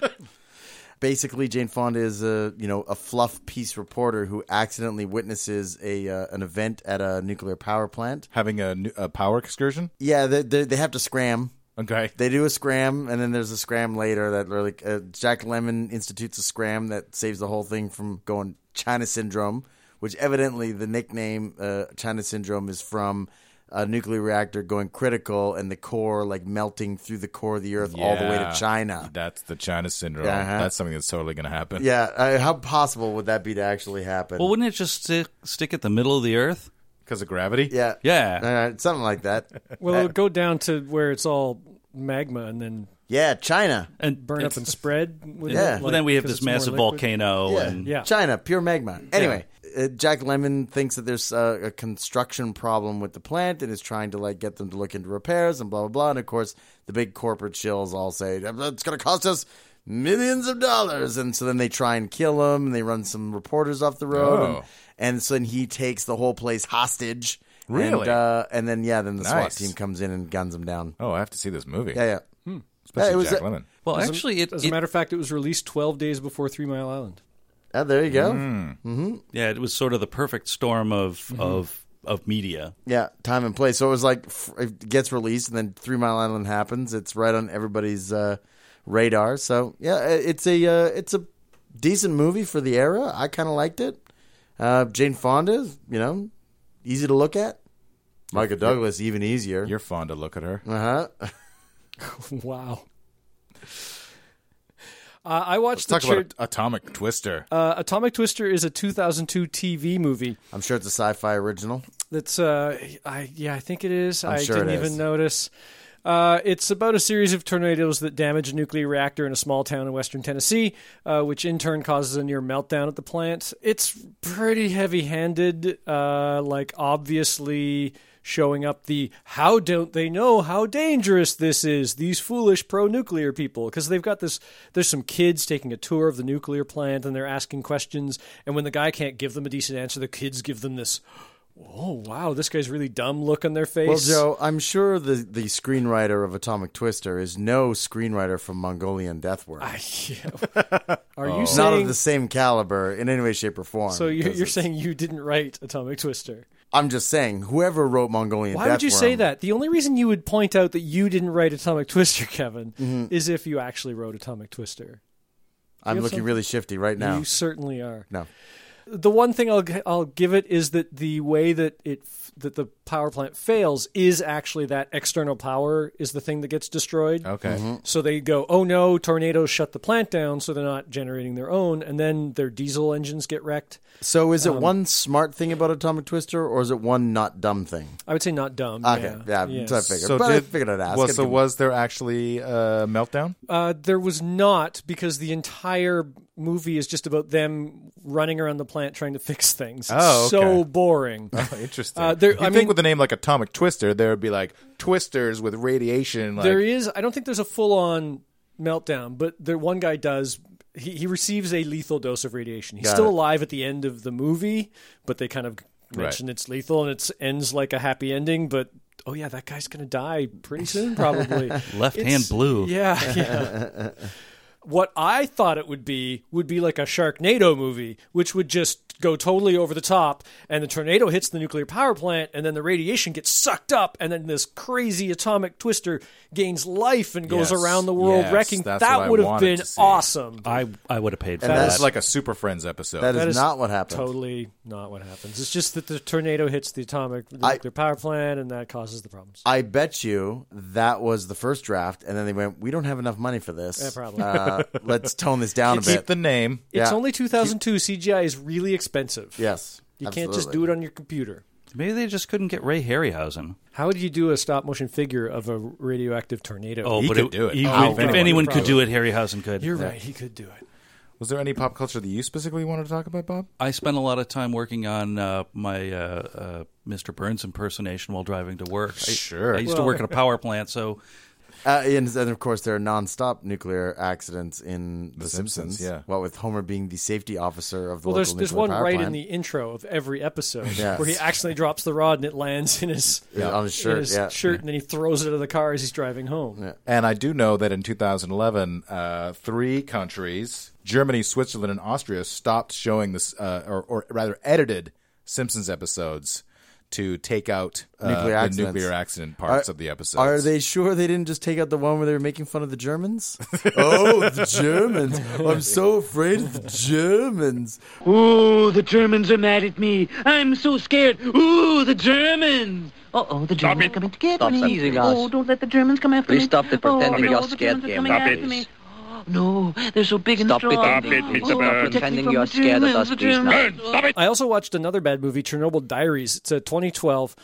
Basically, Jane Fonda is a you know a fluff piece reporter who accidentally witnesses a uh, an event at a nuclear power plant. Having a, a power excursion. Yeah, they, they, they have to scram. Okay. They do a scram, and then there's a scram later that really uh, Jack Lemmon institutes a scram that saves the whole thing from going China Syndrome, which evidently the nickname uh, China Syndrome is from a nuclear reactor going critical and the core like melting through the core of the Earth all the way to China. That's the China syndrome. Uh-huh. That's something that's totally going to happen. Yeah, uh, how possible would that be to actually happen? well, wouldn't it just stick, stick at the middle of the earth? Because of gravity. yeah, Yeah. uh, something like that. <laughs> Well, it'll go down to where it's all magma and then Yeah, China. And burn up and spread. Yeah. it, Well, then we have this massive volcano, Yeah. and Yeah. China, pure magma. Anyway, Jack Lemmon thinks that there's uh, a construction problem with the plant and is trying to like get them to look into repairs and blah blah blah. And of course, the big corporate shills all say it's going to cost us millions of dollars. And so then they try and kill him, and they run some reporters off the road. And, Oh. and so then he takes the whole place hostage. Really? And, uh, and then yeah, then the SWAT team comes in and guns him down. Oh, I have to see this movie. Yeah, yeah. Especially Yeah, it Jack a- Lemmon. well, As actually, it, as it- a matter of fact, it was released 12 days before Three Mile Island. Ah, there you go. yeah, it was sort of the perfect storm of of of media. Yeah, time and place. So it was like it gets released, and then Three Mile Island happens. It's right on everybody's uh, radar. So yeah, it's a uh, it's a decent movie for the era. I kind of liked it. Uh, Jane Fonda, you know, easy to look at. Michael Douglas, even easier. You're fond to look at her. Uh huh. <laughs> wow. Uh, I watched Talk the about tra- Atomic Twister. uh, Atomic Twister is a 2002 TV movie. I'm sure it's a sci-fi original. That's uh, I yeah, I think it is. I'm I sure didn't it even is. notice. Uh, it's about a series of tornadoes that damage a nuclear reactor in a small town in western Tennessee, uh, which in turn causes a near meltdown at the plant. It's pretty heavy-handed, uh, like obviously showing up the how don't they know how dangerous this is? These foolish pro-nuclear people, because they've got this. There's some kids taking a tour of the nuclear plant, and they're asking questions, and when the guy can't give them a decent answer, the kids give them this. Oh wow, this guy's really dumb look on their face. Well, Joe, I'm sure the the screenwriter of Atomic Twister is no screenwriter from Mongolian Death Worm. I- <laughs> yeah. Are you Not saying of the same caliber in any way, shape, or form. so? You're, you're saying you didn't write Atomic Twister? I'm just saying, whoever wrote Mongolian Why Death would you say that? The only reason you would point out that you didn't write Atomic Twister, <laughs> Kevin, Mm-hmm. is if you actually wrote Atomic Twister. I'm looking really shifty right now. You certainly are. No. The one thing I'll I'll give it is that the way that it that the power plant fails is actually that external power is the thing that gets destroyed. Okay. So they go, oh no, tornadoes shut the plant down, so they're not generating their own, and then their diesel engines get wrecked. So is Um, it one smart thing about Atomic Twister, or is it one not dumb thing? I would say not dumb. Okay, yeah, yeah. that's what I figured. So but I figured I'd ask. Well, so give- was there actually a meltdown? Uh, there was not because the entire movie is just about them running around the plant trying to fix things. It's Oh, okay. so boring. Oh, interesting. Uh, there- you I think mean- with a name like Atomic Twister, there would be like twisters with radiation. Like, there is. I don't think there's a full on meltdown, but the one guy does. He, he receives a lethal dose of radiation. He's Got still it. alive at the end of the movie, but they kind of Right. mention it's lethal and it ends like a happy ending. But oh yeah, that guy's gonna die pretty soon, probably. <laughs> Left hand blue. Yeah, <laughs> yeah. What I thought it would be would be like a Sharknado movie, which would just go totally over the top, and the tornado hits the nuclear power plant, and then the radiation gets sucked up, and then this crazy atomic twister gains life and goes Yes, around the world yes, wrecking. that's That would have been awesome. I I would have paid for And that. That's like a Super Friends episode. that is, That is not what happens. Totally not what happens. It's just that the tornado hits the atomic the I- nuclear power plant, and that causes the problems. I bet you that was the first draft, and then they went, "We don't have enough money for this. Yeah, probably. Uh, let's tone this down a Keep bit." the name. It's Yeah. only 2002. CGI is really expensive. yes, You can't just do it on your computer. Maybe they just couldn't get Ray Harryhausen. How would you do a stop motion figure of a radioactive tornado? Oh, He but could do it. he Oh, would- if if anyone anyone could could do it, Harryhausen could. You're right. He could do it. Was there any pop culture that you specifically wanted to talk about, Bob? I spent a lot of time working on uh, my uh, uh, Mr. Burns impersonation while driving to work. I- Sure. I, used to work at a power plant, so Uh, and, and of course, there are non-stop nuclear accidents in The, Simpsons, Simpsons. yeah. What with Homer being the safety officer of the Well, there's local there's nuclear one power right plant. in the intro of every episode Yes. where he accidentally drops the rod and it lands in his <laughs> Yeah, on his in shirt. his yeah. shirt, and then he throws it out of the car as he's driving home. And I do know that in 2011, uh, three countries, Germany, Switzerland, and Austria, stopped showing this, uh, or, or rather edited Simpsons episodes to take out uh, Nuclear the accidents. nuclear accident parts Are- of the episode. Are they sure they didn't just take out the one where they were making fun of the Germans? <laughs> oh, the Germans! I'm so afraid of the Germans. Ooh, the Germans are mad at me. I'm so scared. Ooh, the Germans. Uh oh, the Germans are coming to get Stop me. that. Easy. Oh, don't let the Germans come after Please me. stop the pretending oh, you're no, the scared Germans are game. coming Stop after it. me. No, they're so big and Stop it. Stop it, Mr. Oh, Burns. protect Pretending you're scared of us, the please, now. Germans. I also watched another bad movie, Chernobyl Diaries. It's a 2012.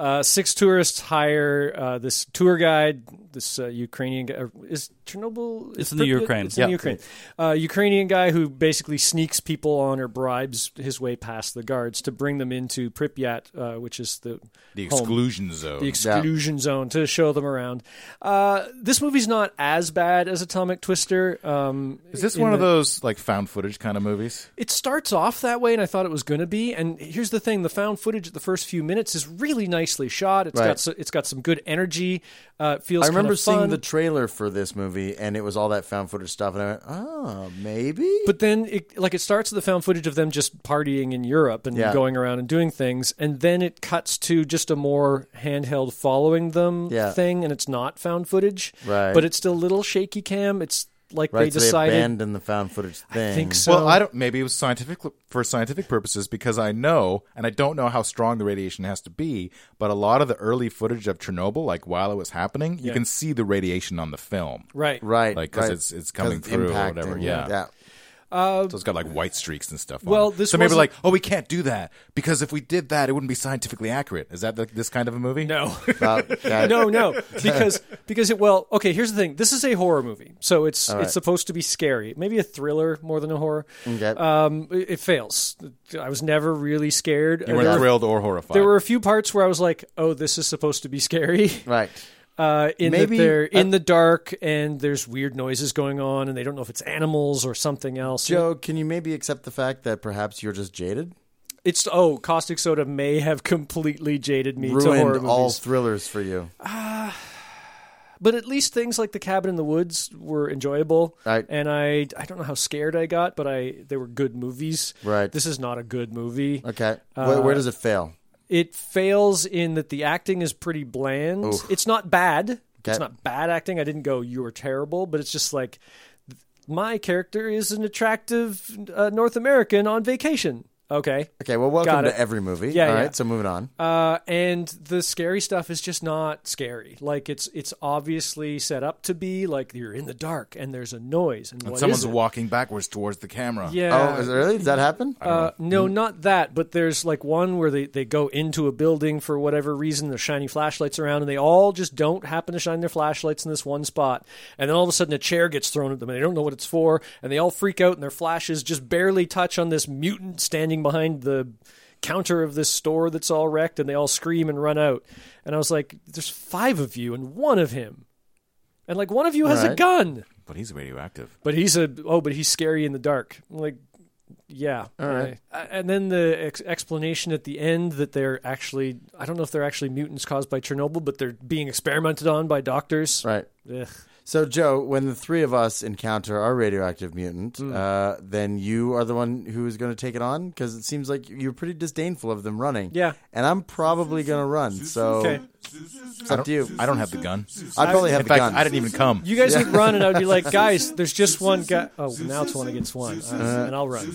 Uh, six tourists hire uh, this tour guide, this uh, Ukrainian guy. or Is Chernobyl? It's is in the Ukraine. It's in the Ukraine. Uh, Ukrainian guy who basically sneaks people on or bribes his way past the guards to bring them into Pripyat, uh, which is the the home- exclusion zone? the exclusion zone to show them around. Uh, this movie's not as bad as Atomic Twister. Um, Is this in one of those like found footage kind of movies? It starts off that way, and I thought it was going to be. And here's the thing: the found footage at the first few minutes is really nicely shot. It's Right. got so, it's got some good energy. Uh, it feels. I remember seeing the trailer for this movie, and it was all that found footage stuff, and I went, "Oh, maybe." But then, it, like, it starts with the found footage of them just partying in Europe and Yeah. going around and doing things, and then it cuts to just a more handheld following them Yeah. thing, and it's not found footage, Right. But it's still a little shaky cam. It's like right, they so decided. they abandoned the found footage thing. I think so. well, I don't. Maybe it was scientific for scientific purposes because I know, and I don't know how strong the radiation has to be. But a lot of the early footage of Chernobyl, like while it was happening, you can see the radiation on the film, right, right? Like because right. it's it's coming 'Cause through or whatever. Yeah. yeah. So it's got like white streaks and stuff. on Well, it. this so maybe wasn't- like, oh, we can't do that because if we did that, it wouldn't be scientifically accurate. Is that the, this kind of a movie? No. About- <laughs> no, no, because because it well, okay. Here's the thing. This is a horror movie, so it's right. it's supposed to be scary. Maybe a thriller more than a horror. Okay. Um, it, it fails. I was never really scared. You weren't there, were, thrilled or horrified. there were a few parts where I was like, "Oh, this is supposed to be scary." right. Uh, in Maybe- that they're in uh, the dark and there's weird noises going on, and they don't know if it's animals or something else. Joe, can you maybe accept the fact that perhaps you're just jaded? It's oh, caustic soda may have <laughs> completely jaded me to horror Ruined movies. all thrillers for you. but at least things like the cabin in the woods were enjoyable Right. and i i don't know how scared i got but i they were good movies Right. this is not a good movie Okay. where, where does it fail? It fails in that the acting is pretty bland Oof. it's not bad Okay. it's not bad acting i didn't go you were terrible but it's just like my character is an attractive uh, north american on vacation Okay. Okay, well, welcome Got to it. every movie. Yeah, All yeah. right, so moving on. Uh, and the scary stuff is just not scary. Like it's it's obviously set up to be like you're in the dark and there's a noise and, And what someone's is it? walking backwards towards the camera. Yeah. oh, is it really? Does that happen? Uh, no, not that. But there's like one where they, they go into a building for whatever reason. There's shiny flashlights around, and they all just don't happen to shine their flashlights in this one spot. And then all of a sudden, a chair gets thrown at them, and they don't know what it's for. And they all freak out, and their flashes just barely touch on this mutant standing behind the counter of this store that's all wrecked, and they all scream and run out. And I was like, "There's five of you, and one of him." And like one of you has a gun, But he's radioactive. but he's a oh, but he's scary in the dark. I'm like, yeah. All right. Uh, And then the ex- explanation at the end that they're actually, I don't know if they're actually mutants caused by Chernobyl, but they're being experimented on by doctors. Right. Ugh. So, Joe, when the three of us encounter our radioactive mutant, Hmm. uh, then you are the one who is going to take it on because it seems like you're pretty disdainful of them running. Yeah. And I'm probably going to run. So, Okay. it's up to you. I don't have the gun. I'd probably have In the fact, gun. I didn't even come. You guys would run, and I'd be like, <laughs> guys, there's just one guy. Oh, now it's one against one. Uh, and I'll run.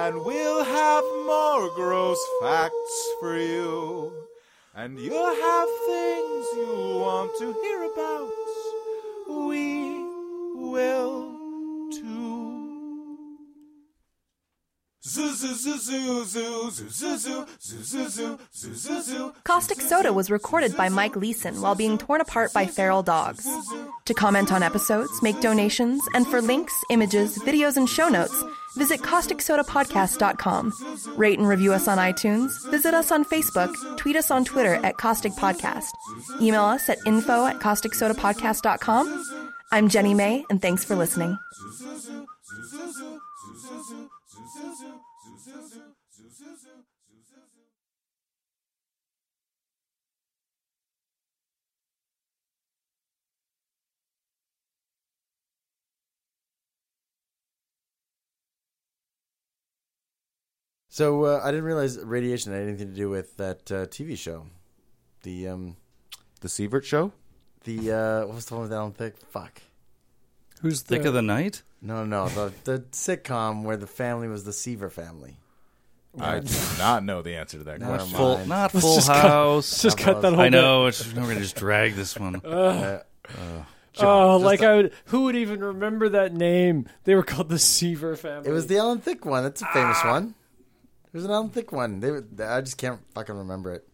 And we'll have more gross facts for you. And you'll have things you want to hear about. We will Caustic Soda was recorded by Mike Leeson while being torn apart by feral dogs. To comment on episodes, make donations, and for links, images, videos, and show notes, visit CausticSodaPodcast.com. Rate and review us on iTunes, visit us on Facebook, tweet us on Twitter at Caustic Podcast, email us at info at CausticSodaPodcast.com. I'm Jenny May, and thanks for listening. So, uh, I didn't realize radiation had anything to do with that uh, TV show. The, um, The Sievert Show? the, uh, what was the one with Alan Thicke? Fuck. Who's Thick the, of the night? No, no, the, the sitcom where the family was the Seaver family. I do not know the answer to that Never question. Full, mind. not Let's Full just cut- House. Just cut that whole I know. It's, we're going to just drag this one. Oh, like I would. Who would even remember that name? They were called the Seaver family. It was the Alan Thicke one. That's a famous one. Was an Alan Thicke one. They, I just can't fucking remember it.